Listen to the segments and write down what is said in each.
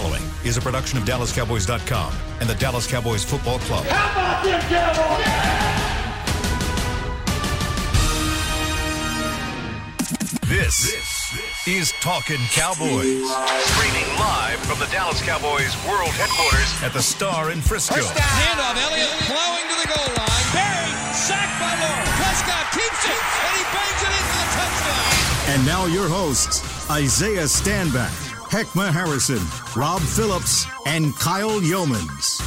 following is a production of DallasCowboys.com and the Dallas Cowboys Football Club. How about them Cowboys? This, is Talking Cowboys. Streaming live from the Dallas Cowboys World Headquarters at the Star in Frisco. Handoff, Elliott plowing to the goal line. Barry, sacked by Lawrence. Prescott keeps it, and he bangs it in for the touchdown. And now your hosts, Isaiah Stanback, Heckma Harrison, Rob Phillips, and Kyle Youmans.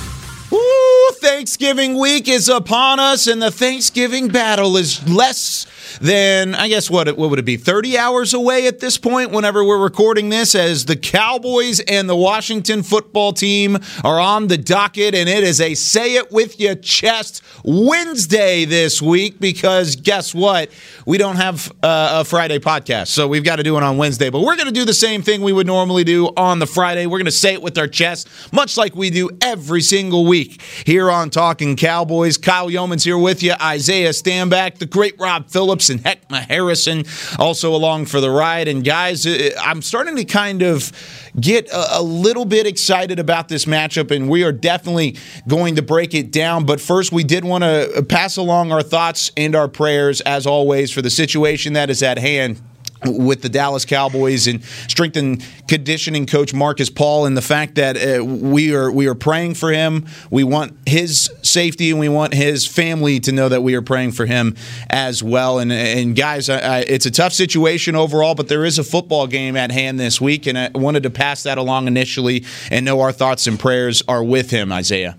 Woo! Thanksgiving week is upon us, and the Thanksgiving battle is less than I guess what what would it be 30 hours away at this point whenever we're recording this as the Cowboys and the Washington football team are on the docket and it is a say it with your chest Wednesday this week because guess what? We don't have uh, a Friday podcast so we've got to do it on Wednesday but we're going to do the same thing we would normally do on the Friday. We're going to say it with our chest much like we do every single week here on Talking Cowboys. Kyle Youmans here with you Isaiah Stanback the great Rob Phillips and Heckma Harrison also along for the ride. And guys, uh, I'm starting to kind of get a, a, little bit excited about this matchup, and we are definitely going to break it down. But first, we did want to pass along our thoughts and our prayers, as always, for the situation that is at hand with the Dallas Cowboys and strength and conditioning coach Marcus Paul and the fact that uh, we are we are praying for him. We want his safety and we want his family to know that we are praying for him as well. And and guys, I, I, it's a tough situation overall, but there is a football game at hand this week, and I wanted to pass that along initially and know our thoughts and prayers are with him, Isaiah.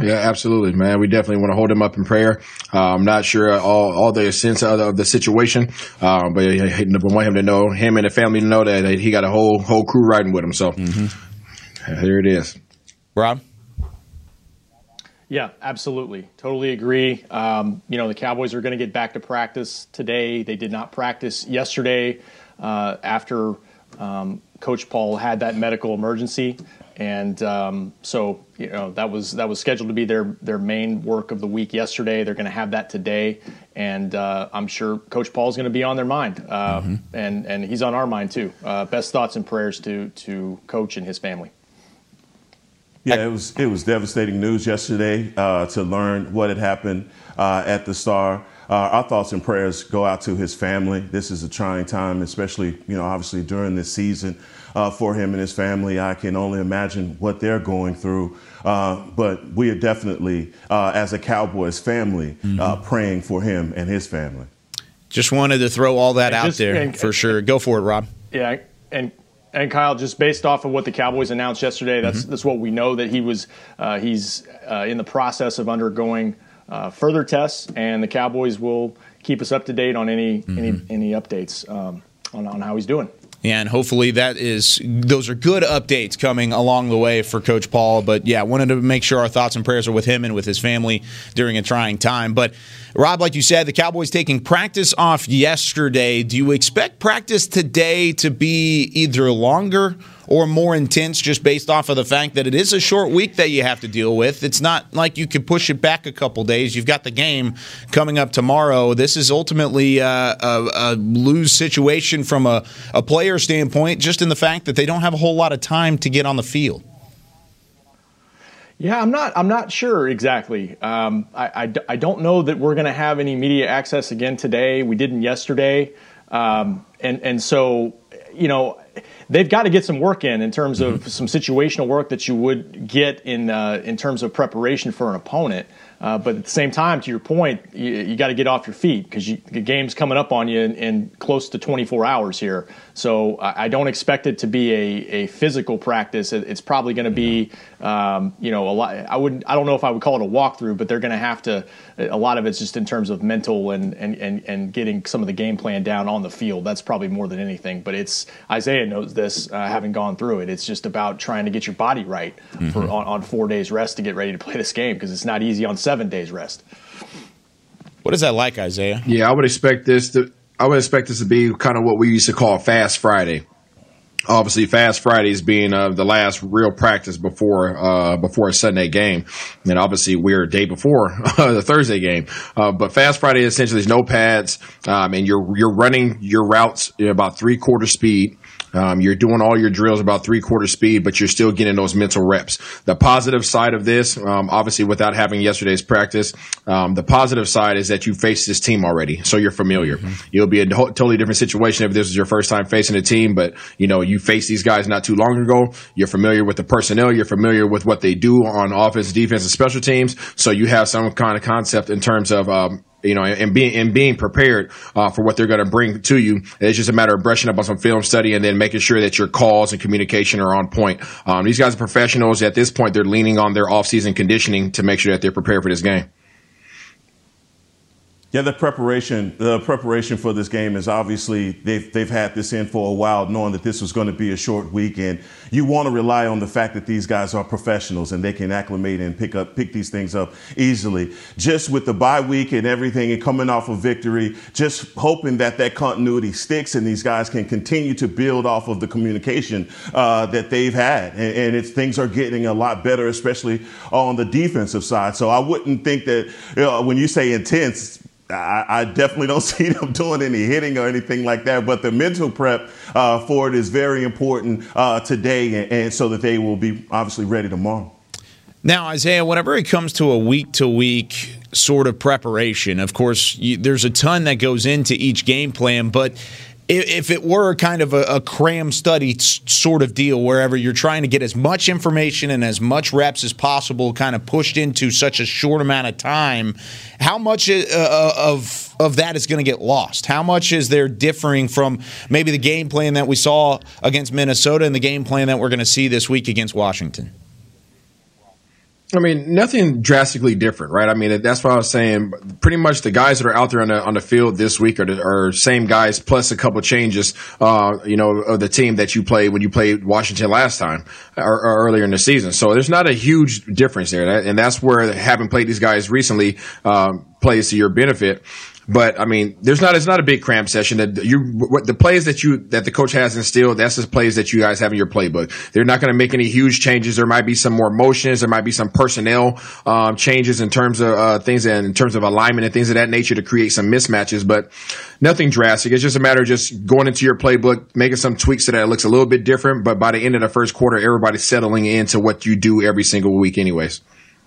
Yeah, absolutely, man. We definitely want to hold him up in prayer. Uh, I'm not sure all, all the sense of the, of the situation, uh, but I want him to know, him and the family to know that he got a whole whole crew riding with him. So mm-hmm. here it is. Rob? Yeah, absolutely. Totally agree. Um, you know, the Cowboys are going to get back to practice today. They did not practice yesterday uh, after um, Coach Paul had that medical emergency and um, so you know that was that was scheduled to be their their main work of the week yesterday. They're going to have that today, and uh, I'm sure Coach Paul's going to be on their mind, uh, mm-hmm. and and he's on our mind too. Uh, best thoughts and prayers to to Coach and his family. Yeah, it was it was devastating news yesterday uh, to learn what had happened uh, at the Star. Uh, our thoughts and prayers go out to his family. This is a trying time, especially you know obviously during this season uh, for him and his family. I can only imagine what they're going through. Uh, but we are definitely, uh, as a Cowboys family, uh, mm-hmm. praying for him and his family. Just wanted to throw all that and out just, there and, for sure. Go for it, Rob. Yeah, and and Kyle, just based off of what the Cowboys announced yesterday, that's mm-hmm. that's what we know that he was uh, he's uh, in the process of undergoing uh, further tests, and the Cowboys will keep us up to date on any mm-hmm. any any updates um, on on how he's doing and hopefully that is those are good updates coming along the way for Coach Paul. But yeah, wanted to make sure our thoughts and prayers are with him and with his family during a trying time. But Rob, like you said, the Cowboys taking practice off yesterday. Do you expect practice today to be either longer? Or more intense just based off of the fact that it is a short week that you have to deal with. It's not like you could push it back a couple days. You've got the game coming up tomorrow. This is ultimately a, a, a lose situation from a, a player standpoint, just in the fact that they don't have a whole lot of time to get on the field. Yeah, I'm not. I'm not sure exactly. Um, I, I, I, don't know that we're going to have any media access again today. We didn't yesterday, um, and and so you know they've got to get some work in in terms of mm-hmm. some situational work that you would get in uh, in terms of preparation for an opponent. Uh, but at the same time, to your point, you, you got to get off your feet because the game's coming up on you in, in, close to 24 hours here. So I, I don't expect it to be a, a physical practice. It's probably going to be, um, you know, a lot. I would I don't know if I would call it a walkthrough, but they're going to have to. A lot of it's just in terms of mental and, and and and getting some of the game plan down on the field. That's probably more than anything. But it's Isaiah knows this, uh, having gone through it. It's just about trying to get your body right mm-hmm. for on, on four days rest to get ready to play this game because it's not easy on seven days rest. What is that like, Isaiah? Yeah, I would expect this to. I would expect this to be kind of what we used to call Fast Friday. Obviously, Fast Fridays being uh, the last real practice before uh, before a Sunday game, and obviously we're a day before the Thursday game. Uh, but Fast Friday essentially is no pads, um, and you're you're running your routes at about three quarter speed. Um, you're doing all your drills about three quarter speed, but you're still getting those mental reps. The positive side of this, um, obviously, without having yesterday's practice, um, the positive side is that you faced this team already, so you're familiar. Mm-hmm. You'll be a totally different situation if this is your first time facing a team, but you know you faced these guys not too long ago. You're familiar with the personnel. You're familiar with what they do on offense, defense, and special teams. So you have some kind of concept in terms of um, you know, and being and being prepared uh, for what they're going to bring to you. It's just a matter of brushing up on some film study and then making sure that your calls and communication are on point. Um, these guys are professionals. At this point, they're leaning on their offseason conditioning to make sure that they're prepared for this game. Yeah, the preparation, the preparation for this game is obviously they've they've had this in for a while, knowing that this was going to be a short week, and you want to rely on the fact that these guys are professionals and they can acclimate and pick up pick these things up easily. Just with the bye week and everything, and coming off of victory, just hoping that that continuity sticks and these guys can continue to build off of the communication uh, that they've had, and, and things are getting a lot better, especially on the defensive side. So I wouldn't think that you know, when you say intense I, I, definitely don't see them doing any hitting or anything like that. But the mental prep uh, for it is very important uh, today, and, and, so that they will be obviously ready tomorrow. Now, Isaiah, whenever it comes to a week to week sort of preparation, of course, you, there's a ton that goes into each game plan, but if it were kind of a, a cram study sort of deal, wherever you're trying to get as much information and as much reps as possible, kind of pushed into such a short amount of time, how much uh, uh, of of that is going to get lost? How much is there differing from maybe the game plan that we saw against Minnesota and the game plan that we're going to see this week against Washington? I mean, nothing drastically different, right? I mean, that's what I was saying. Pretty much the guys that are out there on the on the field this week are the are same guys plus a couple changes, uh, you know, of the team that you played when you played Washington last time or, or earlier in the season. So there's not a huge difference there, and that's where having played these guys recently um, plays to your benefit. But I mean, there's not it's not a big cramp session. That you what the plays that you that the coach has instilled, that's the plays that you guys have in your playbook. They're not going to make any huge changes. There might be some more motions. There might be some personnel um, changes in terms of uh, things and in terms of alignment and things of that nature to create some mismatches. But nothing drastic. It's just a matter of just going into your playbook, making some tweaks so that it looks a little bit different. But by the end of the first quarter, everybody's settling into what you do every single week, anyways.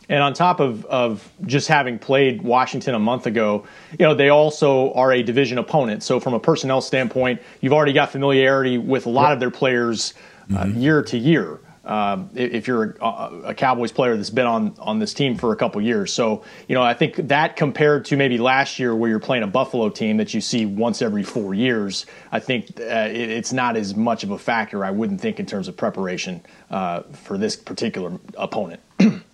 And on top of, of just having played Washington a month ago, you know, they also are a division opponent. So from a personnel standpoint, you've already got familiarity with a lot of their players uh, mm-hmm. year to year. Um, if you're a, a, Cowboys player that's been on on this team for a couple years, so you know I think that compared to maybe last year where you're playing a Buffalo team that you see once every four years, I think uh, it, it's not as much of a factor. I wouldn't think in terms of preparation uh, for this particular opponent.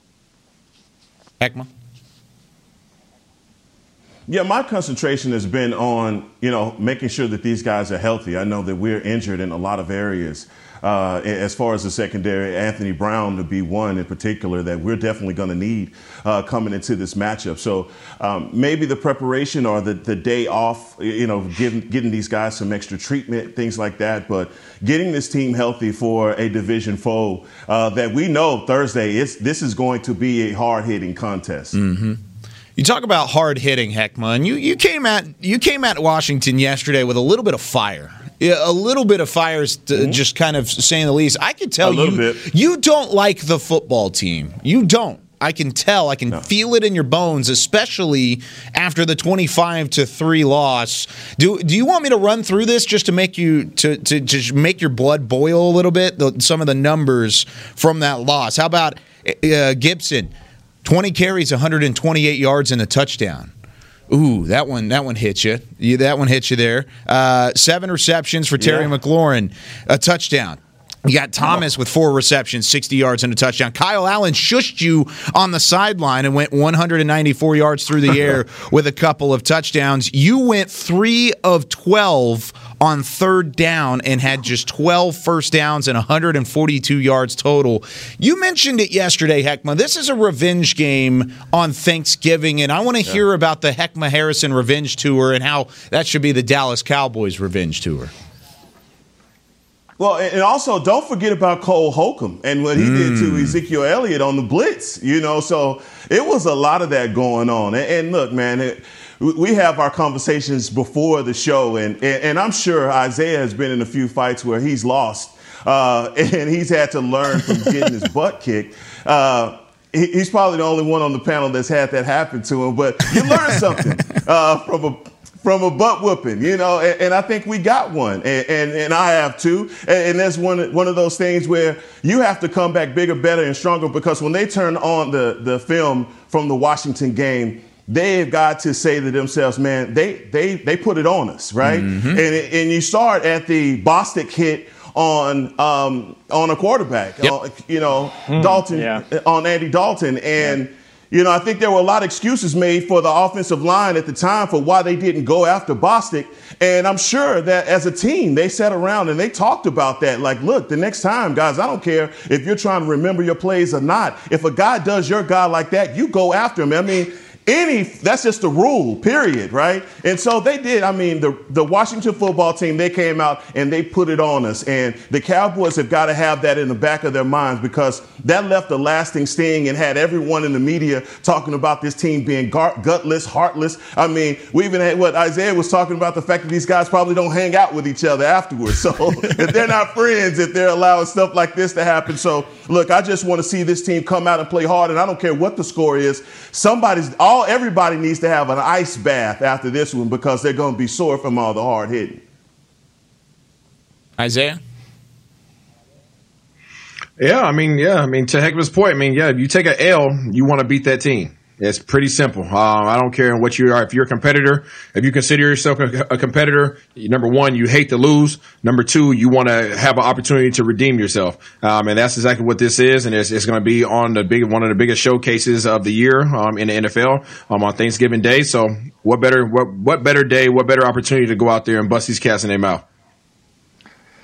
Yeah, my concentration has been on, you know, making sure that these guys are healthy. I know that we're injured in a lot of areas. Uh, as far as the secondary, Anthony Brown to be one in particular that we're definitely going to need uh, coming into this matchup. So um, maybe the preparation or the, the day off, you know, getting, getting these guys some extra treatment, things like that. But getting this team healthy for a division foe uh, that we know Thursday, it's, this is going to be a hard hitting contest. Mm-hmm. You talk about hard hitting, Heckma, and you, you came at you came at Washington yesterday with a little bit of fire. A little bit of fire, mm-hmm. just kind of saying the least. I can tell you, bit. you don't like the football team. You don't. I can tell. I can no. feel it in your bones, especially after the twenty-five to three loss. Do Do you want me to run through this just to make you to to just make your blood boil a little bit? The, some of the numbers from that loss. How about uh, Gibson? 20 carries, 128 yards, and a touchdown. Ooh, that one that one hit you. you that one hit you there. Uh, seven receptions for Terry yeah. McLaurin, a touchdown. You got Thomas with four receptions, 60 yards, and a touchdown. Kyle Allen shushed you on the sideline and went 194 yards through the air with a couple of touchdowns. You went three of 12 on third down and had just 12 first downs and 142 yards total. You mentioned it yesterday, Heckma. This is a revenge game on Thanksgiving, and I want to yeah. hear about the Heckma Harrison Revenge Tour and how that should be the Dallas Cowboys Revenge Tour. Well, and also don't forget about Cole Holcomb and what he mm. did to mm. Ezekiel Elliott on the blitz. You know, so it was a lot of that going on. And, and look, man, it, we have our conversations before the show, and, and, and I'm sure Isaiah has been in a few fights where he's lost uh, and he's had to learn from getting his butt kicked. Uh, he's probably the only one on the panel that's had that happen to him. But you learn something uh, from a from a butt whooping, you know, and, and, I think we got one, and, and, and I have too. And, and, that's one one of those things where you have to come back bigger, better, and stronger because when they turn on the the film from the Washington game. They've got to say to themselves, man, they they they put it on us, right? Mm-hmm. And and you start at the Bostic hit on um, on a quarterback, yep. uh, you know, mm, Dalton yeah. on Andy Dalton, and. Yeah. You know, I think there were a lot of excuses made for the offensive line at the time for why they didn't go after Bostic. And I'm sure that as a team, they sat around and they talked about that. Like, look, the next time, guys, I don't care if you're trying to remember your plays or not. If a guy does your guy like that, you go after him. I mean, any that's just the rule period right? And so they did i mean the, the washington football team they came out and they put it on us. And the cowboys have got to have that in the back of their minds because that left a lasting sting and had everyone in the media talking about this team being gar- gutless heartless. I mean we even had what isaiah was talking about the fact that these guys probably don't hang out with each other afterwards. So if they're not friends if they're allowing stuff like this to happen. So look i just want to see this team come out and play hard and i don't care what the score is. Somebody's all all everybody needs to have an ice bath after this one because they're going to be sore from all the hard hitting. Isaiah. Yeah, I mean, yeah, I mean, to heck Heckman's point, I mean, yeah, if you take an L, you want to beat that team. It's pretty simple. Uh, I don't care what you are. If you're a competitor, if you consider yourself a, a competitor, number one, you hate to lose. Number two, you want to have an opportunity to redeem yourself. Um, and that's exactly what this is. And it's, it's going to be on the big, one of the biggest showcases of the year, um, in the NFL, um, on Thanksgiving Day. So what better, what, what better day, what better opportunity to go out there and bust these cats in their mouth?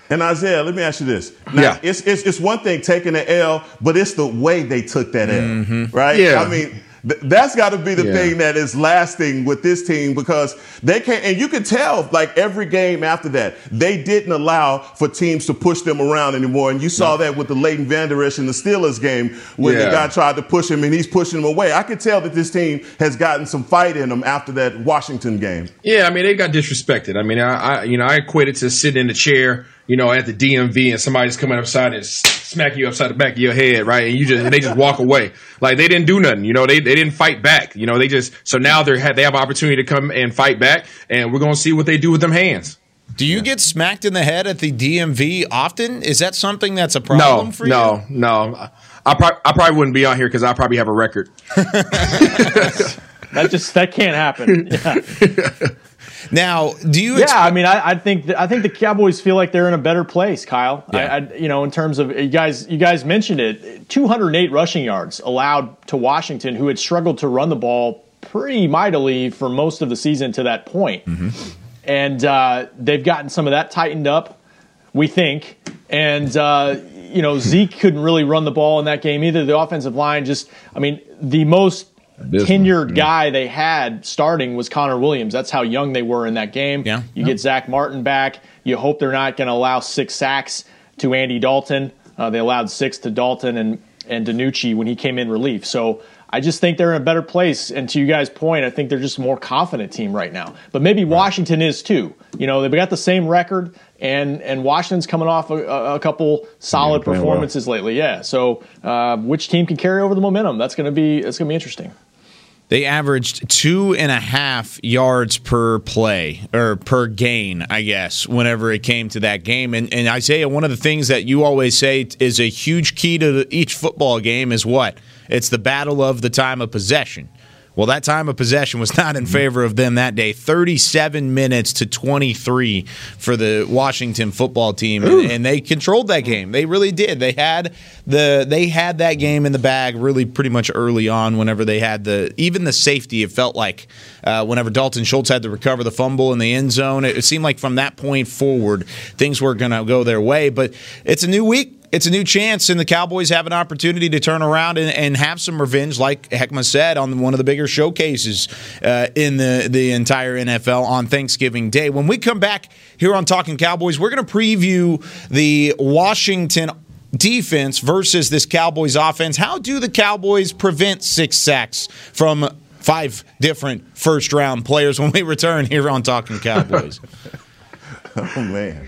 And Isaiah, let me ask you this. Now, yeah. it's, it's, it's one thing taking the L, but it's the way they took that L, mm-hmm. right? Yeah. I mean, that's got to be the yeah. thing that is lasting with this team because they can't, and you can tell like every game after that, they didn't allow for teams to push them around anymore. And you saw no. that with the Leighton Vander Esch in the Steelers game when yeah. the guy tried to push him and he's pushing him away. I could tell that this team has gotten some fight in them after that Washington game. Yeah, I mean, they got disrespected. I mean, I, I you know, I equated to sitting in the chair, you know, at the DMV and somebody's coming upside and smack you upside the back of your head, right? And you just and they just walk away like they didn't do nothing. You know, they they didn't fight back. You know, they just so now they have they have opportunity to come and fight back, and we're gonna see what they do with them hands. Do you get smacked in the head at the DMV often? Is that something that's a problem no, for you? No, no, I, pro- I probably wouldn't be on here because I probably have a record. that just that can't happen. Yeah. Now, do you? Yeah, expect- I mean, I, I think I think the Cowboys feel like they're in a better place, Kyle. Yeah. I, I, you know, in terms of you guys, you guys mentioned it. 208 rushing yards allowed to Washington, who had struggled to run the ball pretty mightily for most of the season to that point. Mm-hmm. And uh, they've gotten some of that tightened up, we think. And uh, you know, Zeke couldn't really run the ball in that game either. The offensive line just, I mean, the most tenured guy they had starting was Connor Williams. That's how young they were in that game. Yeah. You yep. get Zach Martin back. You hope they're not going to allow six sacks to Andy Dalton. Uh, they allowed six to Dalton and and DiNucci when he came in relief. So I just think they're in a better place. And to you guys' point, I think they're just a more confident team right now. But maybe Washington is too. You know, they've got the same record, and and Washington's coming off a, a couple solid yeah, performances well. lately. Yeah. So uh, which team can carry over the momentum? That's going to be that's going to be interesting. They averaged two and a half yards per play or per gain, I guess, whenever it came to that game. And, and Isaiah, one of the things that you always say is a huge key to each football game is what? It's the battle of the time of possession. Well, that time of possession was not in favor of them that day. 37 minutes to 23 for the Washington football team, and, and, they controlled that game. They really did. They had the they had that game in the bag really pretty much early on. Whenever they had the even the safety, it felt like uh, whenever Dalton Schultz had to recover the fumble in the end zone, it, it seemed like from that point forward things were going to go their way. But it's a new week it's a new chance, and the Cowboys have an opportunity to turn around and, and have some revenge, like Heckma said, on one of the bigger showcases uh, in the, the entire NFL on Thanksgiving Day. When we come back here on Talking Cowboys, we're going to preview the Washington defense versus this Cowboys offense. How do the Cowboys prevent six sacks from five different first round players when we return here on Talking Cowboys. oh, man.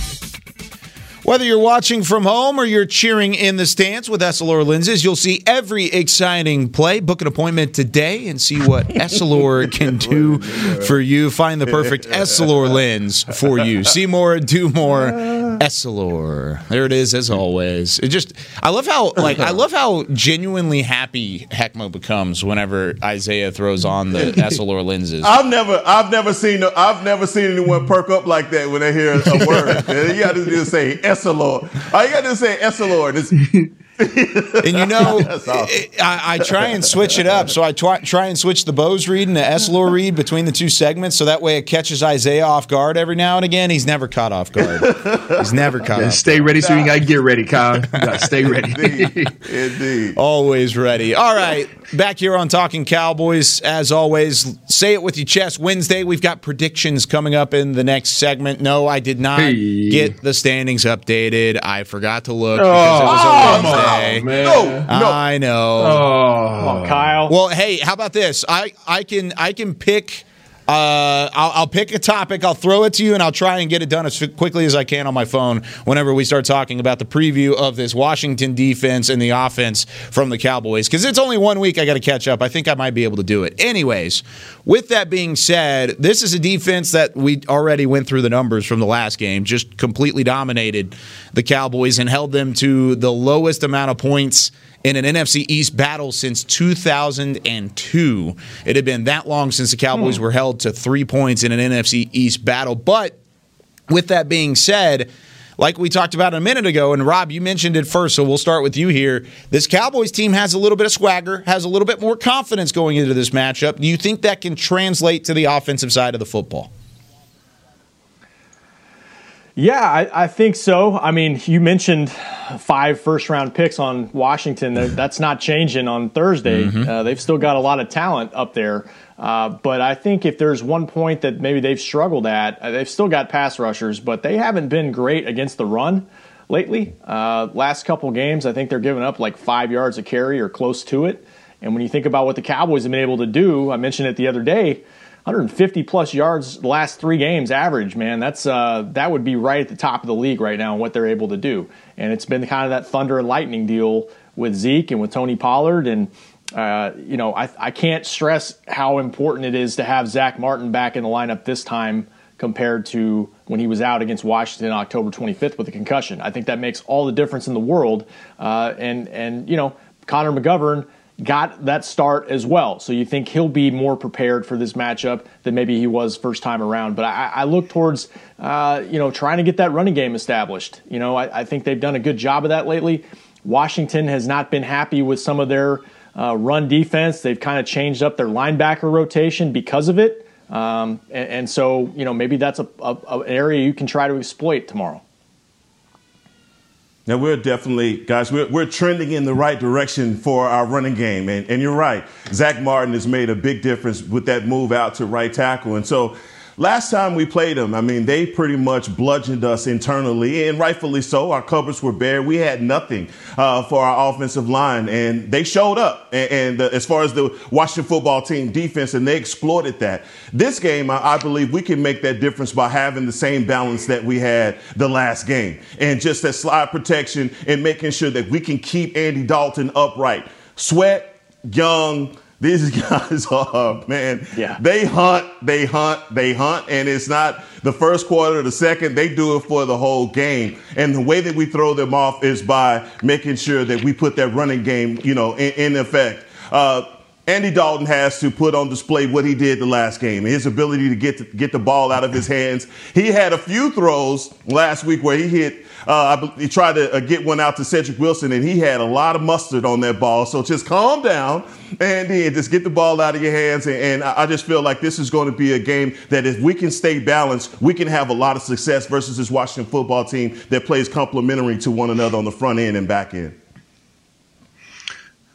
Whether you're watching from home or you're cheering in the stands with Essilor lenses, you'll see every exciting play. Book an appointment today and see what Essilor can do for you. Find the perfect Essilor lens for you. See more, do more. Essilor. There it is, as always. It just, I love how, like, I love how genuinely happy Heckmo becomes whenever Isaiah throws on the Essilor lenses. I've never, I've never seen, I've never seen anyone perk up like that when they hear a word. you got to just say Essilor. All you got to say Essilor. It's, and you know, I, I, try and switch it up. So I try, try and switch the Bose read and the Essilor read between the two segments, so that way it catches Isaiah off guard every now and again. He's never caught off guard. He's never caught. Yeah, off stay guard. ready, so you gotta get ready, Kyle. Gotta stay ready. Indeed. Indeed. Always ready. All right, back here on Talking Cowboys. As always, say it with your chest. Wednesday, we've got predictions coming up in the next segment. No, I did not Hey. get the standings updated. I forgot to look oh, because it was a Wednesday. Oh, man. No, no. I know. Oh, Oh, Kyle. Well, hey, how about this? I I can I can pick. Uh, I'll, I'll pick a topic. I'll throw it to you, and I'll try and get it done as quickly as I can on my phone. Whenever we start talking about the preview of this Washington defense and the offense from the Cowboys, because it's only one week, I got to catch up. I think I might be able to do it. Anyways, with that being said, this is a defense that we already went through the numbers from the last game. Just completely dominated the Cowboys and held them to the lowest amount of points in an NFC East battle since 2002. It had been that long since the Cowboys hmm. were held to three points in an NFC East battle. But with that being said, like we talked about a minute ago, and Rob, you mentioned it first, so we'll start with you here. This Cowboys team has a little bit of swagger, has a little bit more confidence going into this matchup. Do you think that can translate to the offensive side of the football? Yeah, I, I think so. I mean, you mentioned five first round picks on Washington. That's not changing on Thursday. Uh, they've still got a lot of talent up there. Uh, but I think if there's one point that maybe they've struggled at, uh, they've still got pass rushers, but they haven't been great against the run lately. Uh, last couple games, I think they're giving up like five yards a carry or close to it. And when you think about what the Cowboys have been able to do, I mentioned it the other day. 150 plus yards last three games average, man. That's uh, that would be right at the top of the league right now and what they're able to do. And it's been kind of that thunder and lightning deal with Zeke and with Tony Pollard. And uh, you know, I, I can't stress how important it is to have Zach Martin back in the lineup this time compared to when he was out against Washington October 25th with a concussion. I think that makes all the difference in the world. Uh, and and you know, Connor McGovern got that start as well. So you think he'll be more prepared for this matchup than maybe he was first time around. But I, I look towards, uh, you know, trying to get that running game established. You know, I, I, think they've done a good job of that lately. Washington has not been happy with some of their uh, run defense. They've kind of changed up their linebacker rotation because of it. Um, and, and, so, you know, maybe that's a, a, an area you can try to exploit tomorrow. Now we're definitely, guys, we're, we're trending in the right direction for our running game. And, and you're right. Zach Martin has made a big difference with that move out to right tackle. And so Last time we played them, I mean, they pretty much bludgeoned us internally, and rightfully so. Our cupboards were bare. We had nothing uh, for our offensive line, and they showed up. And, and uh, as far as the Washington football team defense, and they exploited that. This game, I, I believe we can make that difference by having the same balance that we had the last game, and just that slide protection and making sure that we can keep Andy Dalton upright. Sweat, Young, these guys are, man, yeah. they hunt, they hunt, they hunt, and it's not the first quarter, or the second, they do it for the whole game. And the way that we throw them off is by making sure that we put that running game, you know, in, in effect. Uh, Andy Dalton has to put on display what he did the last game, his ability to get to get the ball out of his hands. He had a few throws last week where he hit uh, he tried to uh, get one out to Cedric Wilson, and he had a lot of mustard on that ball. So just calm down, and just get the ball out of your hands. And, and I just feel like this is going to be a game that if we can stay balanced, we can have a lot of success versus this Washington football team that plays complementary to one another on the front end and back end.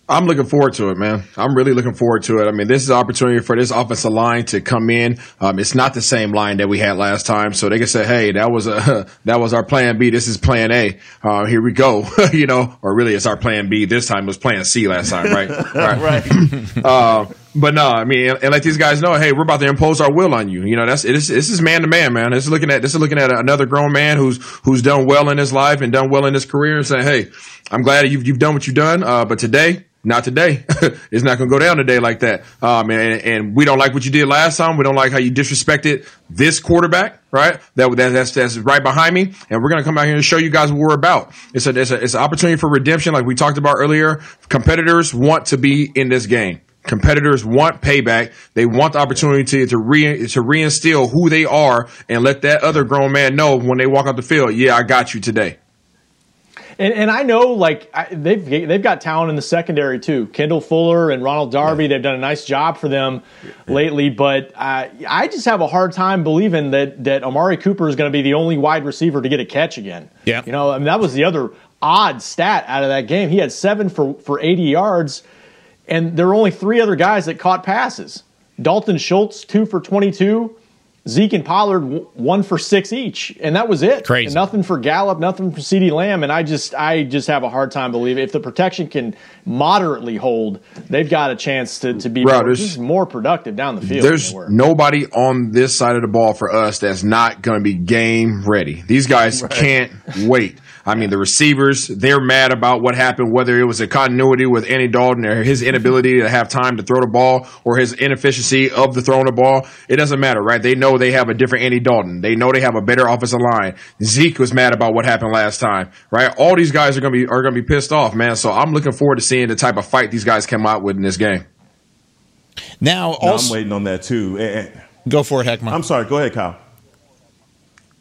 I'm looking forward to it, man. I'm really looking forward to it. I mean, this is an opportunity for this offensive line to come in. Um, it's not the same line that we had last time, so they can say, "Hey, that was a that was our plan B. This is plan A. Uh, here we go." you know, or really, it's our plan B. This time it was plan C last time, right? right. right. uh, but no, I mean, and, and let these guys know, hey, we're about to impose our will on you. You know, that's it is, this is man to man, man. This is looking at this is looking at another grown man who's who's done well in his life and done well in his career, and saying, hey, I'm glad you've you've done what you've done, uh, but today not today. it's not going to go down today like that. Um, and, and, we don't like what you did last time. We don't like how you disrespected this quarterback, right? That, that that's, that's right behind me. And we're going to come out here and show you guys what we're about. It's a, it's a, it's an opportunity for redemption. Like we talked about earlier. Competitors want to be in this game. Competitors want payback. They want the opportunity to, to re, to reinstill who they are and let that other grown man know when they walk out the field, yeah, I got you today. And, and I know like I, they've they've got talent in the secondary too. Kendall Fuller and Ronald Darby, yeah. they've done a nice job for them yeah. lately. But uh, I just have a hard time believing that that Amari Cooper is going to be the only wide receiver to get a catch again. Yeah, you know, I mean that was the other odd stat out of that game. He had seven for for 80 yards, and there were only three other guys that caught passes. Dalton Schultz two for 22. Zeke and Pollard one for six each, and that was it. Crazy. And nothing for Gallup, nothing for CeeDee Lamb, and I just I just have a hard time believing if the protection can moderately hold, they've got a chance to, to be more, more, productive down the field. There's nobody on this side of the ball for us that's not going to be game ready. These guys right. can't wait. I mean, the receivers, they're mad about what happened, whether it was a continuity with Andy Dalton or his inability to have time to throw the ball or his inefficiency of the throwing the ball. It doesn't matter, right? They know they have a different Andy Dalton. They know they have a better offensive line. Zeke was mad about what happened last time, right? All these guys are going to be, are going to be pissed off, man. So I'm looking forward to seeing the type of fight these guys come out with in this game. Now, also, I'm waiting on that too. Go for it, Heckman. I'm sorry. Go ahead, Kyle.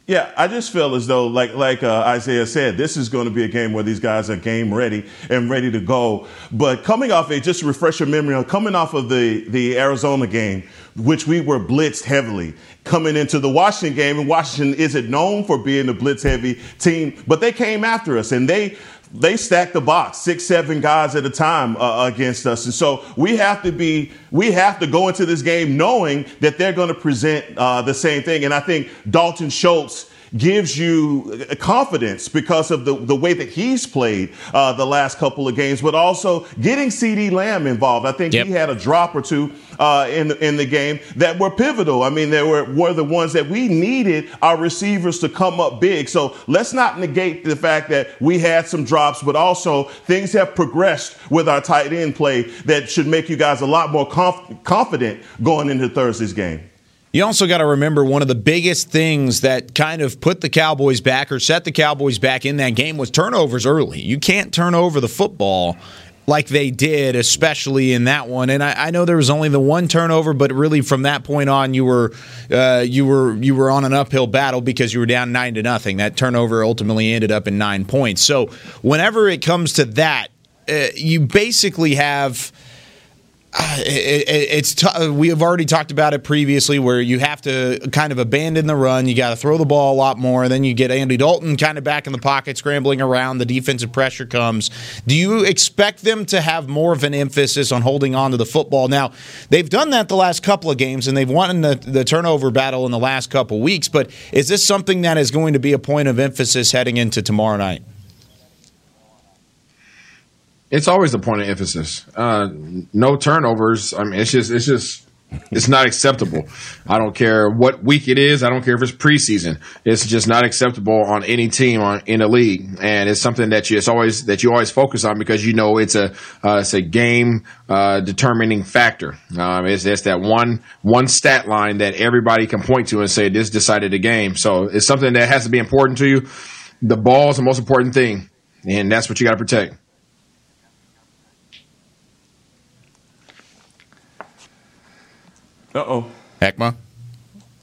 Yeah, I just feel as though, like like uh, Isaiah said, this is going to be a game where these guys are game ready and ready to go. But coming off a just to refresh your memory, coming off of the the Arizona game, which we were blitzed heavily, coming into the Washington game, and Washington isn't known for being a blitz heavy team, but they came after us and they they stack the box six seven guys at a time uh, against us. And so we have to be we have to go into this game knowing that they're going to present uh, the same thing. And i think dalton schultz gives you confidence because of the, the way that he's played uh, the last couple of games, but also getting CeeDee Lamb involved. I think yep. he had a drop or two uh, in, the, in the game that were pivotal. I mean, they were, were the ones that we needed our receivers to come up big. So let's not negate the fact that we had some drops, but also things have progressed with our tight end play that should make you guys a lot more conf- confident going into Thursday's game. You also got to remember one of the biggest things that kind of put the Cowboys back or set the Cowboys back in that game was turnovers early. You can't turn over the football like they did, especially in that one. And I, I, know there was only the one turnover, but really from that point on, you were uh, you were you were on an uphill battle because you were down nine to nothing. That turnover ultimately ended up in nine points. So whenever it comes to that, uh, you basically have Ah, it, it, it's t- uh, we have already talked about it previously where you have to kind of abandon the run. You got to throw the ball a lot more. Then you get Andy Dalton kind of back in the pocket scrambling around. The defensive pressure comes. Do you expect them to have more of an emphasis on holding on to the football? Now they've done that the last couple of games and they've won the, the turnover battle in the last couple of weeks but is this something that is going to be a point of emphasis heading into tomorrow night it's always a point of emphasis. Uh, no turnovers. I mean, it's just, it's just, it's not acceptable. I don't care what week it is. I don't care if it's preseason. It's just not acceptable on any team on in the league, and it's something that you it's always that you always focus on because you know it's a uh, it's a game uh, determining factor. Um, it's, it's that one one stat line that everybody can point to and say this decided the game. So it's something that has to be important to you. The ball is the most important thing, and that's what you got to protect. Uh oh. Heckma.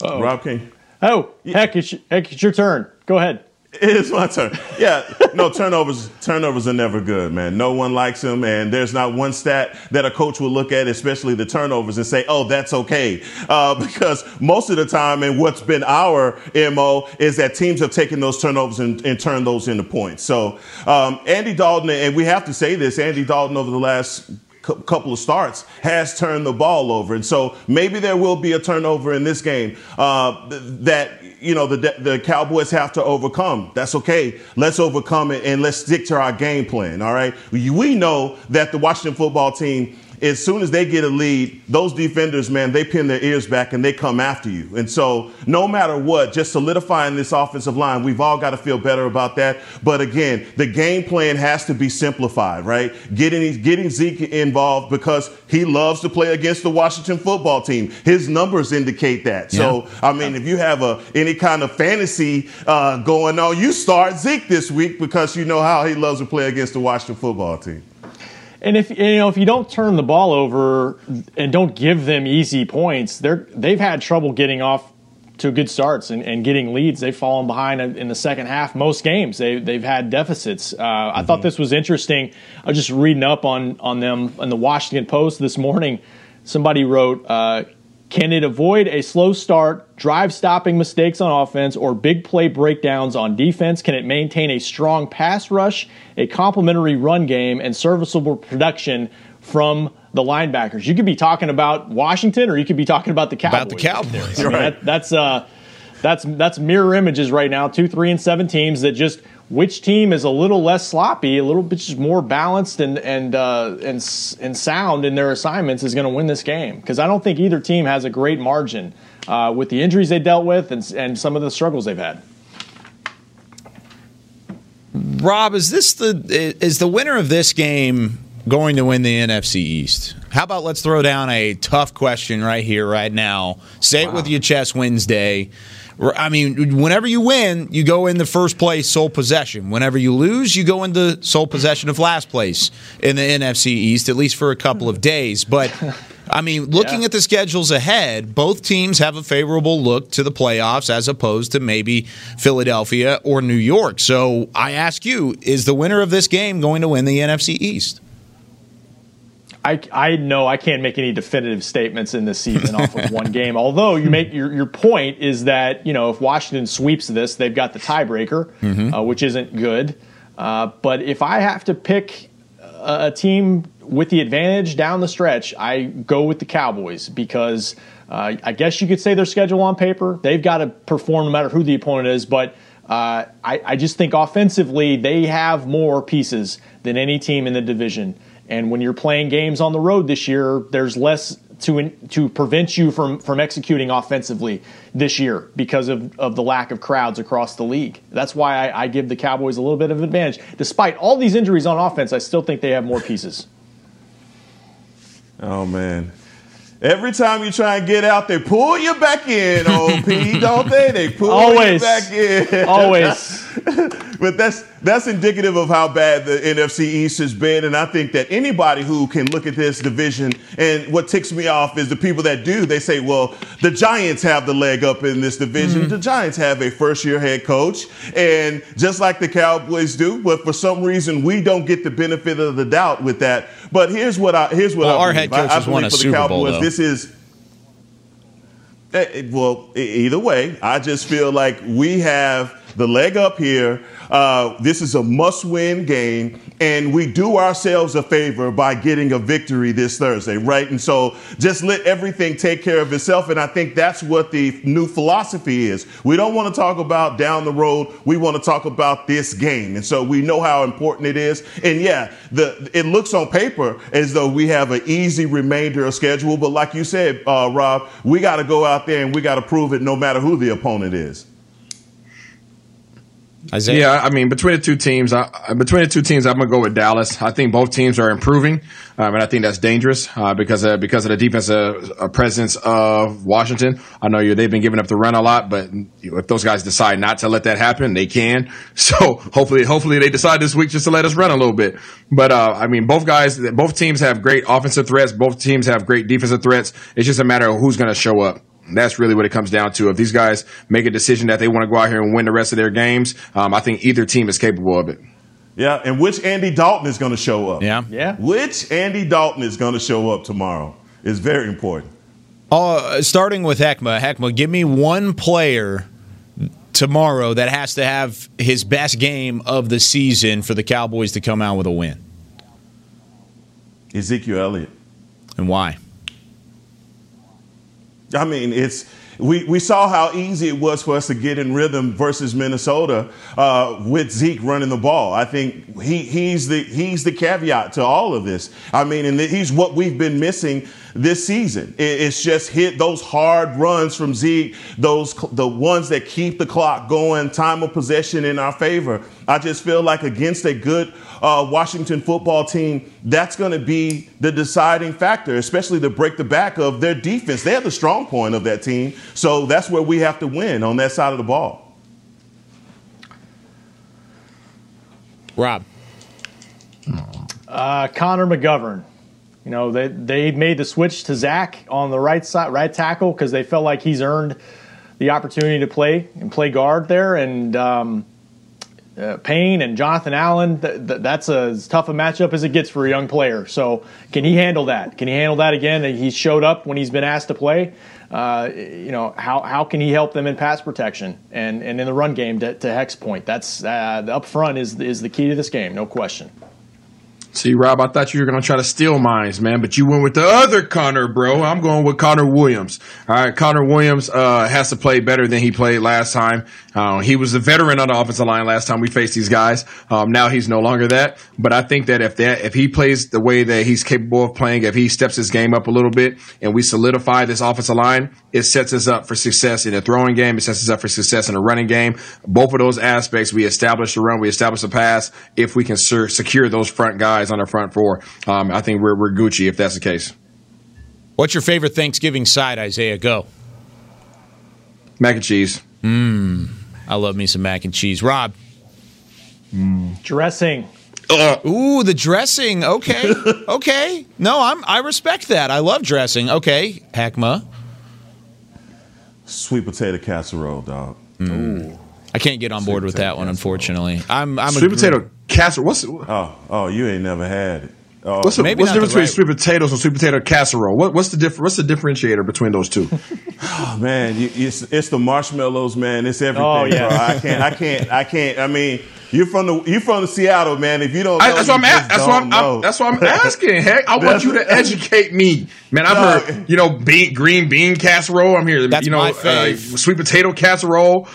Uh-oh. Rob King. Oh, heck, it's, heck, it's your turn. Go ahead. It's my turn. Yeah, no turnovers. Turnovers are never good, man. No one likes them, and there's not one stat that a coach will look at, especially the turnovers, and say, "Oh, that's okay," uh, because most of the time, and what's been our mo is that teams have taken those turnovers and, and turned those into points. So, um, Andy Dalton, and we have to say this: Andy Dalton over the last couple of starts has turned the ball over. And so maybe there will be a turnover in this game uh, that you know the the Cowboys have to overcome. That's okay. Let's overcome it and let's stick to our game plan. All right. We know that the Washington football team as soon as they get a lead, those defenders, man, they pin their ears back and they come after you. And so, no matter what, just solidifying this offensive line, we've all got to feel better about that. But again, the game plan has to be simplified, right? Getting getting Zeke involved because he loves to play against the Washington football team. His numbers indicate that. Yeah. So, I mean, if you have a any kind of fantasy uh, going on, you start Zeke this week because you know how he loves to play against the Washington football team. And if you know if you don't turn the ball over and don't give them easy points, they're they've had trouble getting off to good starts and, and getting leads. They've fallen behind in the second half most games. They they've had deficits. Uh, mm-hmm. I thought mm-hmm. this was interesting. I was just reading up on on them in the Washington Post this morning. Somebody wrote. Uh, can it avoid a slow start, drive stopping mistakes on offense, or big play breakdowns on defense? Can it maintain a strong pass rush, a complementary run game, and serviceable production from the linebackers? You could be talking about Washington, or you could be talking about the Cowboys. About the Cowboys, I mean, right? That, that's uh, that's that's mirror images right now. Two, three, and seven teams that just which team is a little less sloppy, a little bit just more balanced and and uh, and and sound in their assignments is going to win this game. Because I don't think either team has a great margin uh, with the injuries they dealt with and and some of the struggles they've had. Rob, is this the is the winner of this game going to win the NFC East? How about let's throw down a tough question right here, right now. Say wow. it with your chest Wednesday. I mean, whenever you win, you go in the first place, sole possession. Whenever you lose, you go into sole possession of last place in the NFC East, at least for a couple of days. But I mean, looking yeah. at the schedules ahead, both teams have a favorable look to the playoffs as opposed to maybe Philadelphia or New York. So I ask you, is the winner of this game going to win the NFC East? I, I know I can't make any definitive statements in this season off of one game. Although you make your, your point is that you know if Washington sweeps this, they've got the tiebreaker, mm-hmm. uh, which isn't good. Uh, but if I have to pick a, a, team with the advantage down the stretch, I go with the Cowboys because uh, I guess you could say their schedule on paper they've got to perform no matter who the opponent is, but. Uh, I, I just think offensively they have more pieces than any team in the division. And when you're playing games on the road this year, there's less to to prevent you from from executing offensively this year because of, of the lack of crowds across the league. That's why I, I give the Cowboys a little bit of advantage. Despite all these injuries on offense, I still think they have more pieces. Oh man. Every time you try and get out, they pull you back in, OP, don't they? They pull always, you back in. always. but that's that's indicative of how bad the NFC East has been, and I think that anybody who can look at this division and what ticks me off is the people that do. They say, "Well, the Giants have the leg up in this division. Mm-hmm. The Giants have a first-year head coach, and just like the Cowboys do, but for some reason we don't get the benefit of the doubt with that. But here's what I here's what well, I our head coach I, has won a for the Super Cowboys. Bowl. This is Eh, well, either way, I just feel like we have the leg up here. Uh, this is a must win game, and we do ourselves a favor by getting a victory this Thursday, right? And so just let everything take care of itself. And I think that's what the new philosophy is. We don't want to talk about down the road, we want to talk about this game. And so we know how important it is. And yeah, the, it looks on paper as though we have an easy remainder of schedule. But like you said, uh, Rob, we got to go out there and we got to prove it no matter who the opponent is. Isaiah? Yeah, I mean, between the two teams, I, between the two teams, I'm gonna go with Dallas. I think both teams are improving, um, and I think that's dangerous uh, because of, because of the defensive uh, presence of Washington. I know you they've been giving up the run a lot, but if those guys decide not to let that happen, they can. So hopefully, hopefully they decide this week just to let us run a little bit. But uh, I mean, both guys, both teams have great offensive threats. Both teams have great defensive threats. It's just a matter of who's gonna show up. That's really what it comes down to. If these guys make a decision that they want to go out here and win the rest of their games, um, I think either team is capable of it. Yeah, and which Andy Dalton is going to show up? Yeah, yeah. Which Andy Dalton is going to show up tomorrow is very important. Uh, starting with Heckma, Heckma, give me one player tomorrow that has to have his best game of the season for the Cowboys to come out with a win. Ezekiel Elliott. And why? I mean, it's we, we saw how easy it was for us to get in rhythm versus Minnesota uh, with Zeke running the ball. I think he, he's the he's the caveat to all of this. I mean, and he's what we've been missing this season. It's just hit those hard runs from Zeke, those the ones that keep the clock going, time of possession in our favor. I just feel like against a good uh, Washington football team, that's going to be the deciding factor, especially to break the back of their defense. They're the strong point of that team, so that's where we have to win on that side of the ball. Rob. Uh, Connor McGovern. You know, they, they made the switch to Zach on the right side, right tackle, because they felt like he's earned the opportunity to play and play guard there. And um, uh, Payne and Jonathan Allen, th- th- that's a, as tough a matchup as it gets for a young player. So, can he handle that? Can he handle that again? He showed up when he's been asked to play. Uh, you know, how, how can he help them in pass protection and, and in the run game to, to Heck's point? That's uh, up front is, is the key to this game, no question. See, Rob, I thought you were going to try to steal mines, man, but you went with the other Connor, bro. I'm going with Connor Williams. All right, Connor Williams uh, has to play better than he played last time. Uh, he was the veteran on the offensive line last time we faced these guys. Um, now he's no longer that. But I think that if that if he plays the way that he's capable of playing, if he steps his game up a little bit, and we solidify this offensive line, it sets us up for success in the throwing game. It sets us up for success in the running game. Both of those aspects, we establish the run, we establish the pass. If we can secure those front guys on the front four, um, I think we're, we're Gucci if that's the case. What's your favorite Thanksgiving side, Isaiah? Go. Mac and cheese. Mmm. I love me some mac and cheese. Rob. Mm. Dressing. Uh, Ooh, the dressing. Okay. okay. No, I'm I respect that. I love dressing. Okay. Hackma. Sweet potato casserole, dog. Mm. I can't get on board with that one, unfortunately. I'm I'm sweet potato casserole. What's oh oh you ain't never had it. Oh. What's the, what's the difference the right. between sweet potatoes and sweet potato casserole? What, what's the diff- What's the differentiator between those two? oh man, you, it's, it's the marshmallows, man. It's everything. Oh yeah, bro. I can't, I can't, I can't. I mean, you're from the you're from the Seattle, man. If you don't, know, I, that's, what I'm, that's, what I'm, I'm, that's what I'm asking. Heck, I want you to educate me, man. I've no. heard you know bean, green bean casserole. I'm here. That's you know, my uh, sweet potato casserole.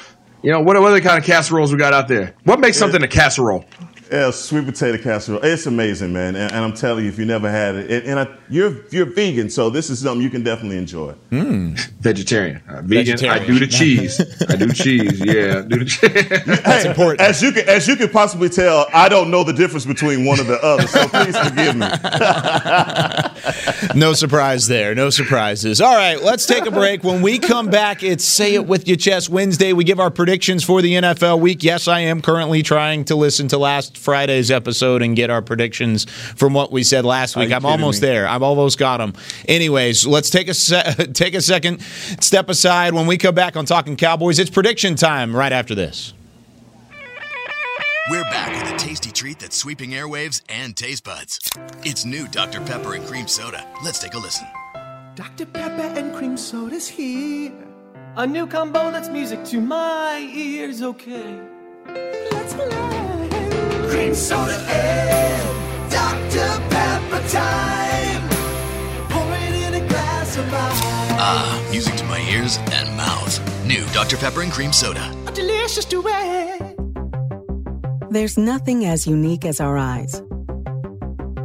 You know what, what other kind of casseroles we got out there? What makes something a casserole? Yeah, sweet potato casserole. It's amazing, man. And, and I'm telling you, if you never had it, and, and I, you're you're vegan, so this is something you can definitely enjoy. Vegetarian, uh, vegan. I do the cheese. I do cheese. Yeah, I do the cheese. That's important. As you can as you can possibly tell, I don't know the difference between one or the other, so please forgive me. no surprise there. No surprises. All right, let's take a break. When we come back, it's Say It With Your Chest Wednesday. We give our predictions for the NFL week. Yes, I am currently trying to listen to last Friday's episode and get our predictions from what we said last week. I'm almost me? there. I've almost got them. Anyways, let's take a se- take a second, step aside. When we come back on Talking Cowboys, it's prediction time right after this. We're back with a tasty treat that's sweeping airwaves and taste buds. It's new Dr. Pepper and Cream Soda. Let's take a listen. Dr. Pepper and cream soda's here. A new combo that's music to my ears, okay? Let's blend. Cream soda and Dr. Pepper time. Pour it in a glass of wine. Ah, music to my ears and mouth. New Dr. Pepper and Cream Soda. A delicious duet. There's nothing as unique as our eyes,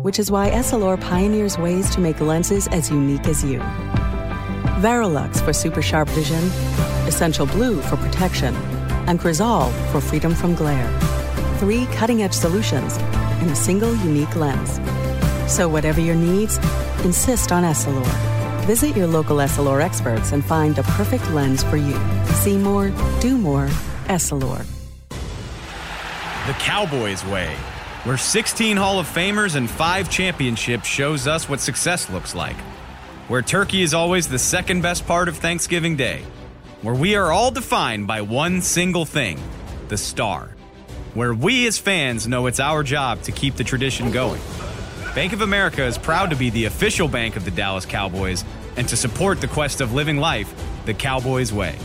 which is why Essilor pioneers ways to make lenses as unique as you. Varilux for super sharp vision, Essential Blue for protection, and Crizal for freedom from glare. Three cutting edge solutions in a single unique lens. So, whatever your needs, insist on Essilor. Visit your local Essilor experts and find the perfect lens for you. See more, do more, Essilor. The Cowboys way, where 16 Hall of Famers and 5 championships shows us what success looks like. Where turkey is always the second best part of Thanksgiving Day. Where we are all defined by one single thing the star. Where we as fans know it's our job to keep the tradition going. Bank of America is proud to be the official bank of the Dallas Cowboys and to support the quest of living life the Cowboys way.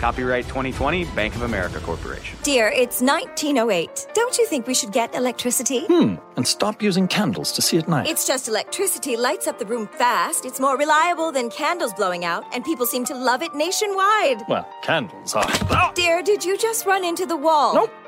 Copyright 2020 Bank of America Corporation. Dear, it's 1908. Don't you think we should get electricity? Hmm, and stop using candles to see at night. It's just electricity lights up the room fast. It's more reliable than candles blowing out, and people seem to love it nationwide. Well, candles are. Dear, did you just run into the wall? Nope.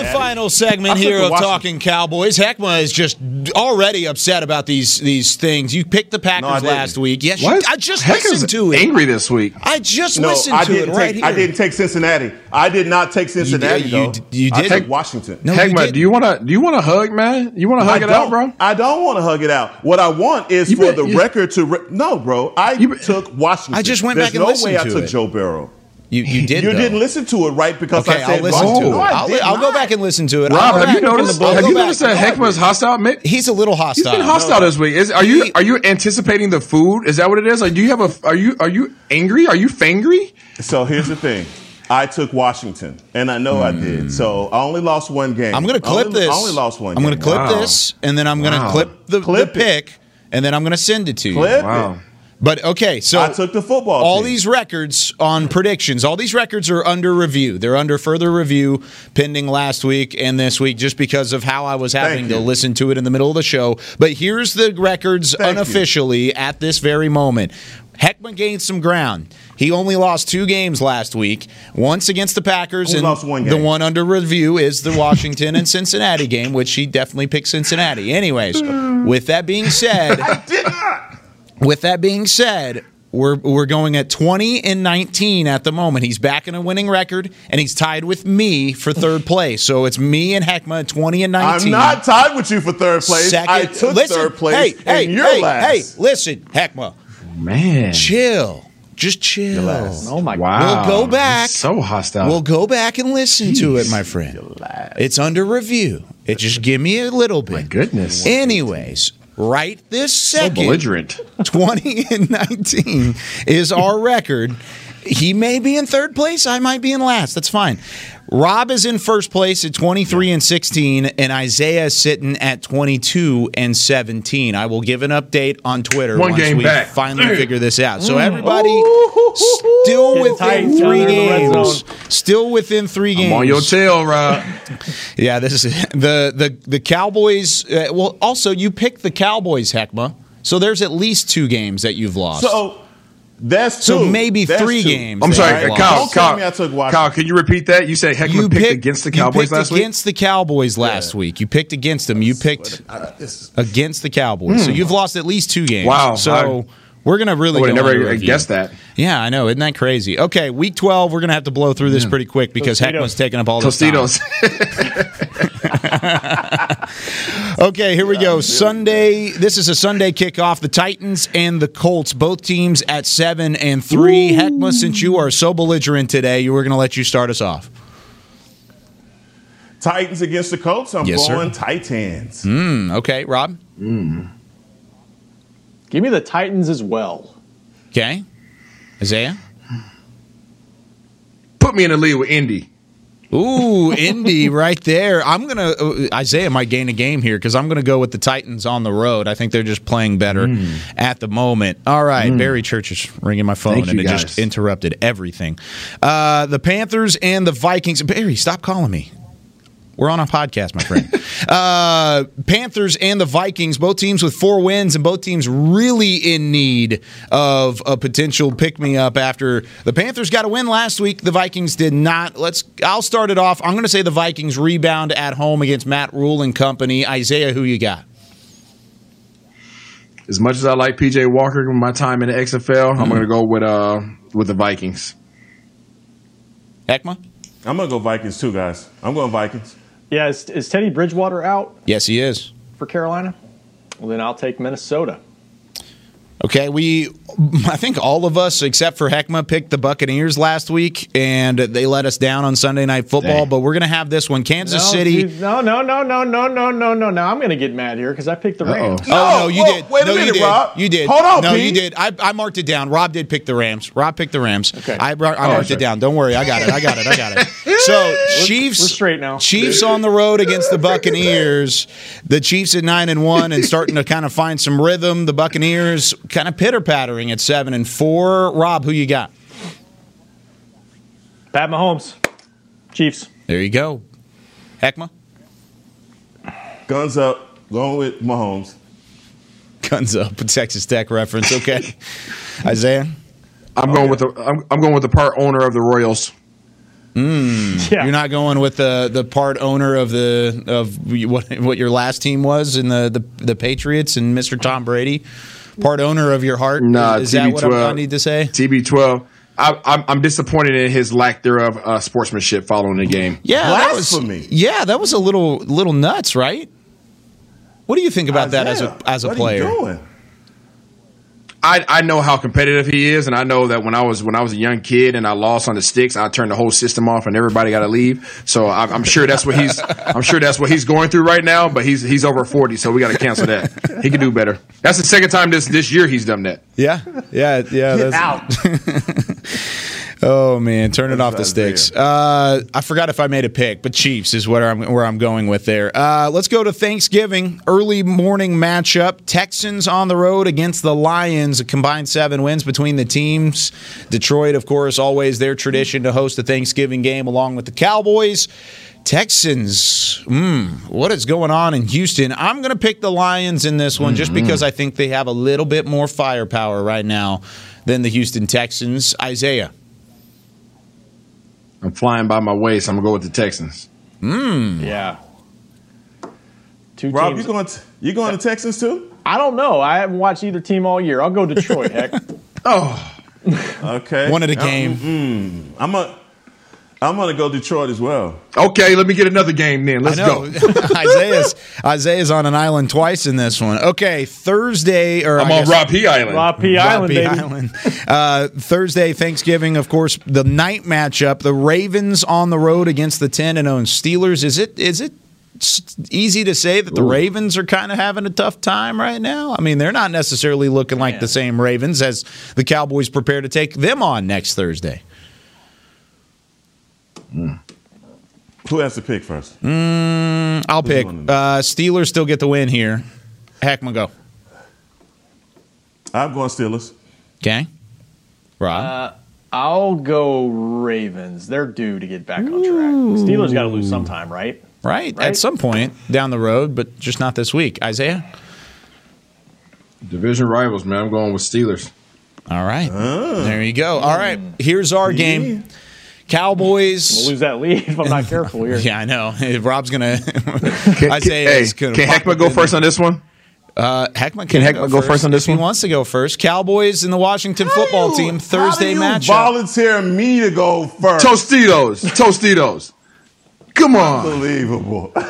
It's the final segment I took here of Talking Cowboys. Heckma is just already upset about these these things. You picked the Packers I didn't. last week. Yes, you, I just Heck listened to it. angry this week. I just No, listened I to it didn't right take. here. I didn't take Cincinnati. I did not take Cincinnati. you though. d- you I did. Washington. No, you Heck, man, didn't. do you want to? Do you want to hug, man? You want to hug I it out, bro? I don't want to hug it out. What I want is You for bet- the you- record to re- no, bro. I took Washington. I just went There's back and no listened way I took. Joe Burrow. You you did. You though. didn't listen to it right because Okay, I said I'll listen Washington. to it. No, I I'll, I'll go back and listen to it. Rob, have you noticed? Have go you noticed that Heck was hostile? Mick? He's a little He's hostile. been hostile this week. Is, are you are you anticipating the food? Is that what it is? Like, do you have a? Are you are you angry? Are you fangry? So here's the thing. I took Washington, and I know I did. So I only lost one game. I'm going to clip I only, this. I only lost one. I'm going to clip Wow. this, and then I'm going to Wow. clip the, Clip the pick, and then I'm going to send it to you. Clip Wow. it. But okay, so I took the football. all team. these records on predictions, all these records are under review. They're under further review pending last week and this week just because of how I was having to listen to it in the middle of the show. But here's the records Thank you. unofficially at this very moment. Heckman gained some ground. He only lost two games last week. Once against the Packers, Only and lost one the one under review is the Washington and Cincinnati game, which he definitely picked Cincinnati. Anyways, with that being said, I did not. With that being said, we're we're going at 20 and 19 at the moment. He's back in a winning record, and he's tied with me for third place. So it's me and Heckma 20 and 19. I'm not tied with you for third place. Second, I took listen, third place, Hey, hey, you're hey, last. hey, listen, Heckma, Man, chill, just chill. Oh my wow. We'll go back. He's so hostile. We'll go back and listen to it, my friend. It's under review. It just give me a little bit. My goodness. Anyways, right this so second, belligerent. 20 and 19 is our record. He may be in third place. I might be in last. That's fine. Rob is in first place at 23 and 16, and Isaiah is sitting at 22 and 17. I will give an update on Twitter One once game we back. finally figure this out. So Mm. everybody still Getting within tight three there in the red games. zone. Still within three games. I'm on your tail, Rob. Yeah, this is the the the Cowboys. Uh, well, also you picked the Cowboys, Heckma. So there's at least two games that you've lost. So that's two. So two. maybe That's three two. games. I'm sorry, you've lost. Kyle. Don't tell Kyle, me I took Washington. Kyle, can you repeat that? You said Heckman You picked, picked against the Cowboys last week. against the Cowboys last week. You picked against them. You picked against the Cowboys. So Hmm. you've lost at least two games. Wow, So I- we're gonna really I would've go never into review. guessed that. Yeah, I know. Isn't that crazy? Okay, week twelve. We're gonna have to blow through this pretty quick because Tostitos. Heckman's taking up all this time. Tostitos. Okay, here we go. Sunday. This is a Sunday kickoff. The Titans and the Colts, both teams at seven and three. Heckma, since you are so belligerent today, you were going to let you start us off. Titans against the Colts. I'm Yes, sir. going Titans. Mm, okay, Rob. Give me the Titans as well. Okay, Isaiah. Put me in the lead with Indy. Ooh, Indy right there. I'm gonna uh, Isaiah might gain a game here because I'm gonna go with the Titans on the road. I think they're just playing better at the moment. All right, Barry Church is ringing my phone Thank and it guys. just interrupted everything. Uh, the Panthers and the Vikings. Barry, stop calling me. We're on a podcast, my friend. uh, Panthers and the Vikings, both teams with four wins, and both teams really in need of a potential pick me up after the Panthers got a win last week. The Vikings did not. Let's. I'll start it off. I'm going to say the Vikings rebound at home against Matt Rhule and company. Isaiah, who you got? As much as I like PJ Walker with my time in the XFL, I'm going to go with uh with the Vikings. Heckma? I'm gonna go Vikings too, guys. I'm going Vikings. Yeah, is, is Teddy Bridgewater out Yes, he is. for Carolina? Well, then I'll take Minnesota. Okay, we, I think all of us except for Heckma picked the Buccaneers last week, and they let us down on Sunday Night Football. But we're going to have this one, Kansas no, City. dude, no, no, no, no, no, no, no, no. Now I'm going to get mad here because I picked the Rams. Oh no, you whoa, did. wait a minute, you did. Rob. You did. Hold on, No, Pete. you did. I, I marked it down. Rob did pick the Rams. Rob picked the Rams. Okay. I, I oh, marked okay. it down. Don't worry. I got it. I got it. I got it. So Chiefs. we're straight now. Chiefs on the road against the Buccaneers. The Chiefs at nine and one and starting to kind of find some rhythm. The Buccaneers kind of pitter pattering at seven and four. Rob, who you got? Pat Mahomes, Chiefs. There you go. Heckma. Guns up. Going with Mahomes. Guns up. A Texas Tech reference. Okay. Isaiah. I'm going with the I'm, I'm going with the part owner of the Royals. Hmm. Yeah. You're not going with the the part owner of the of what what your last team was in the the, the Patriots and Mr. Tom Brady, part owner of your heart. Nah, is that what I'm- TB12. I need to say? TB12. I, I'm, I'm disappointed in his lack thereof uh, sportsmanship following the game. Yeah, that was Blasphemy. yeah, that was a little little nuts, right? What do you think about that as a as a what player? Are you doing? I, I know how competitive he is, and I know that when I was when I was a young kid and I lost on the sticks, I turned the whole system off, and everybody got to leave. So I'm, I'm sure that's what he's I'm sure that's what he's going through right now. But he's he's over forty, so we got to cancel that. He can do better. That's the second time this this year he's done that. Yeah, yeah, yeah. Get that's, out. Oh man, turn it off the sticks. Uh, I forgot if I made a pick, but Chiefs is where I'm where I'm going with there. Uh, let's go to Thanksgiving early morning matchup. Texans on the road against the Lions. A combined seven wins between the teams. Detroit, of course, always their tradition to host a Thanksgiving game along with the Cowboys. Texans, mm, what is going on in Houston? I'm going to pick the Lions in this one just because I think they have a little bit more firepower right now than the Houston Texans. Isaiah. I'm flying by my waist. I'm gonna go with the Texans. Mm. Yeah. Two Rob, teams. you going to, you going to Texans too? I don't know. I haven't watched either team all year. I'll go Detroit. heck. Oh, Okay. One at a Um, game. mm, I'm a, I'm gonna go Detroit as well. okay. Let me get another game then. Let's I know. go. Isaiah's Isaiah's on an island twice in this one. Okay, Thursday or I'm I on guess- Rob P Island. Rob P. Island, Robbie baby. Island. Uh, Thursday, Thanksgiving, of course, the night matchup. The Ravens on the road against the ten and zero Steelers. Is it is it s- easy to say that the Ravens are kind of having a tough time right now? I mean, they're not necessarily looking like the same Ravens as the Cowboys prepare to take them on next Thursday. Who has to pick first? Mm, I'll pick. Uh, Steelers still get the win here. Heckma, go. I'm going Steelers. Okay. Rob. Uh, I'll go Ravens. They're due to get back on track. Steelers got to lose sometime, right? right? Right? At some point down the road, but just not this week. Isaiah? Division rivals, man. I'm going with Steelers. All right. There you go. All right. Here's our game. Cowboys. We'll lose that lead if I'm not careful here. Yeah, I know. Rob's gonna. I say, hey, gonna can Heckman go first there. on this one? Uh, Heckman Can can, Heckman go first on this if He one? wants to go first. Cowboys and the Washington football team Thursday How do you matchup. volunteer me to go first? Tostitos. Tostitos. Come on. Unbelievable. All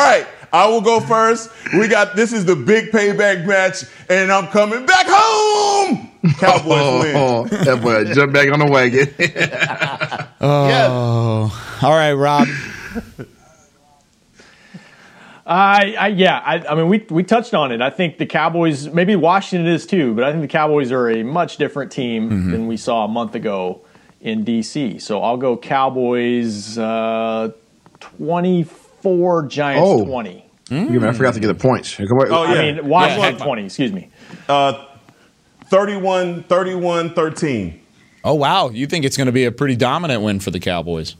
right, I will go first. We got this is the big payback match, and I'm coming back home. Cowboys win. Oh, that boy jump back on the wagon. Oh, all right, Rob. I, I yeah, I, I mean we we touched on it. I think the Cowboys, maybe Washington is too, but I think the Cowboys are a much different team Mm-hmm. than we saw a month ago in DC. So I'll go Cowboys uh, twenty four, Giants Oh. twenty. You man, I forgot to get the points. Oh, yeah. I mean Washington Yeah. twenty. Excuse me. Uh, 31, 31, 13. Oh wow, you think it's going to be a pretty dominant win for the Cowboys?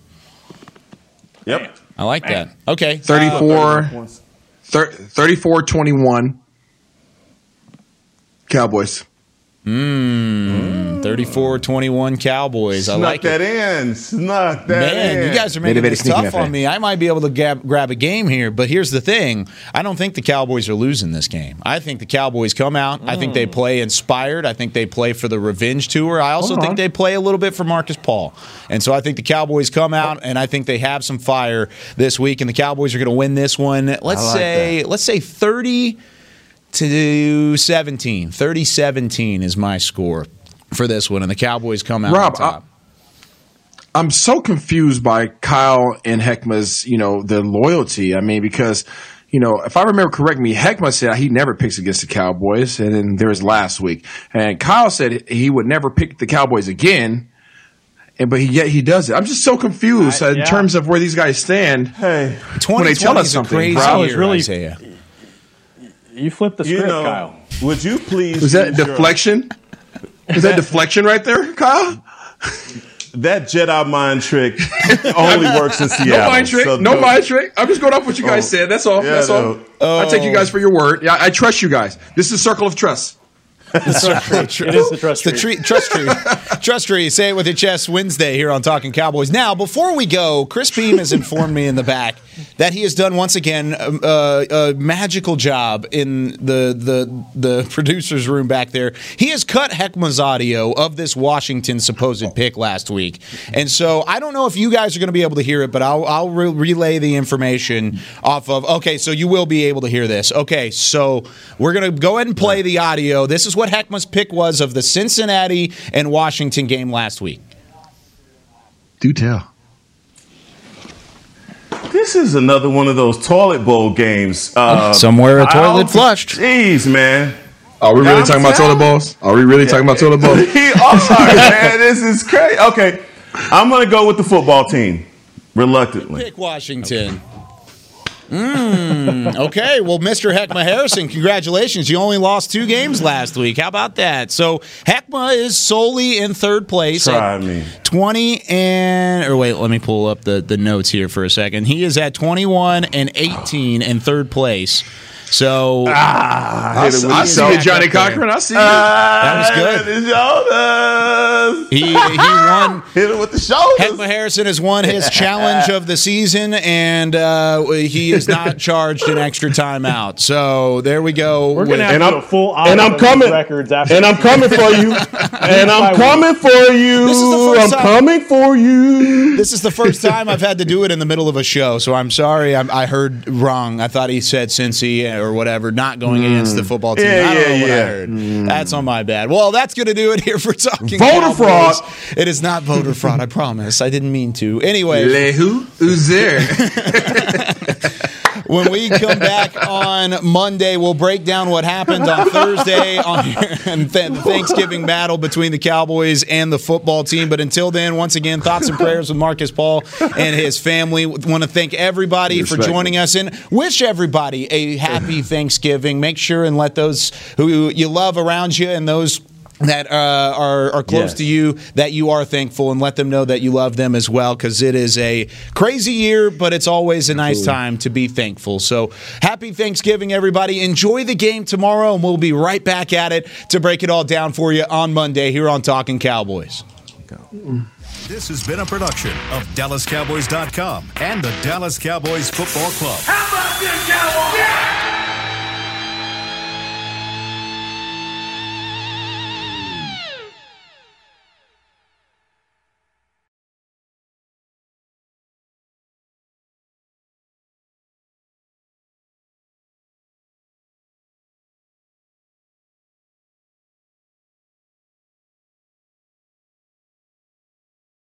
Yep. I like that. Okay, 34, thir- 34 21. Cowboys. Mmm. 34-21 Cowboys. I like that it. in. Snuck that Man, in. you guys are making it tough my on me. I might be able to grab, grab a game here, but here's the thing: I don't think the Cowboys are losing this game. I think the Cowboys come out. I think they Mm. play inspired. I think they play for the revenge tour. I also Hold think on. they play a little bit for Marcus Paul, and so I think the Cowboys come out and I think they have some fire this week, and the Cowboys are going to win this one. Let's like say, let's say thirty to 17. 30-17 is my score for this one, and the Cowboys come out Rob, on top. I'm so confused by Kyle and Heckma's, you know, the loyalty. I mean, because, you know, if I remember correctly, Heckma said he never picks against the Cowboys, and then there was last week, and Kyle said he would never pick the Cowboys again. And but he, yet he does it. I'm just so confused I- in yeah. terms of where these guys stand. Hey, when they tell us something. crazy Rob. year, really- Isaiah. You flipped the you script, know, Kyle. would you please? Was that use your- deflection? Is that deflection right there, Kyle? That Jedi mind trick only works in Seattle. No mind trick. so no don't- mind trick. I'm just going off what you guys Oh. said. That's all. Yeah, That's no. all. I take you oh. guys for your word. Yeah, I trust you guys. This is the circle of trust. It is the trust the tree. tree, trust tree, trust tree. Say it with your chest. Wednesday here on Talking Cowboys. Now, before we go, Chris Beam has informed me in the back that he has done once again um, uh, a magical job in the the the producers room back there. He has cut Heckma's audio of this Washington supposed pick last week, and so I don't know if you guys are going to be able to hear it, but I'll I'll re- relay the information off of. Okay, so you will be able to hear this. Okay, so we're going to go ahead and play the audio. This is what Heckma's pick was of the Cincinnati and Washington game last week. Do tell. This is another one of those toilet bowl games. Uh, Somewhere a toilet I'll- flushed. Jeez, man. Are we really I'm talking about toilet balls? Are we really talking about toilet balls? He are, man. This is crazy. Okay, I'm gonna go with the football team, reluctantly. Pick Washington. Mm, okay, well, Mr. Heckma Harrison, congratulations. You only lost two games last week. How about that? So Heckma is solely in third place. Try me. 20 and or wait, let me pull up the, the notes here for a second. He is at 21 and 18 in third place. So Ah, I, hit it with I the see you, Johnny up. Cochran. I see you. That was good. Hit the shoulders. he he won Hit it with the shoulders. Heckma Harrison has won his challenge of the season, and uh, he is not charged an extra timeout. So there we go. We're gonna have And to I'm- a full and I'm coming- records after And I'm coming for you. And I'm coming for you. This is the first I'm time- coming for you. This is the first time I've had to do it in the middle of a show, so I'm sorry. I'm, I heard wrong. I thought he said Cincy or whatever, not going hmm. against the football team. Yeah, I don't know yeah, I yeah. heard. Hmm. That's on my bad. Well, that's going to do it here for talking Voter fraud. It is not voter fraud. I promise. I didn't mean to. Anyway, Le who? Who's there? when we come back on Monday, we'll break down what happened on Thursday on and the Thanksgiving battle between the Cowboys and the football team. But until then, once again, thoughts and prayers with Marcus Paul and his family. Want to thank everybody for joining us and wish everybody a happy Thanksgiving. Make sure and let those who you love around you and those that uh, are, are close Yes. to you that you are thankful and let them know that you love them as well because it is a crazy year but it's always a nice time to be thankful. So happy thanksgiving everybody. Enjoy the game tomorrow and we'll be right back at it to break it all down for you on monday here on talking cowboys. This has been a production of DallasCowboys.com and the Dallas Cowboys Football Club. How about this,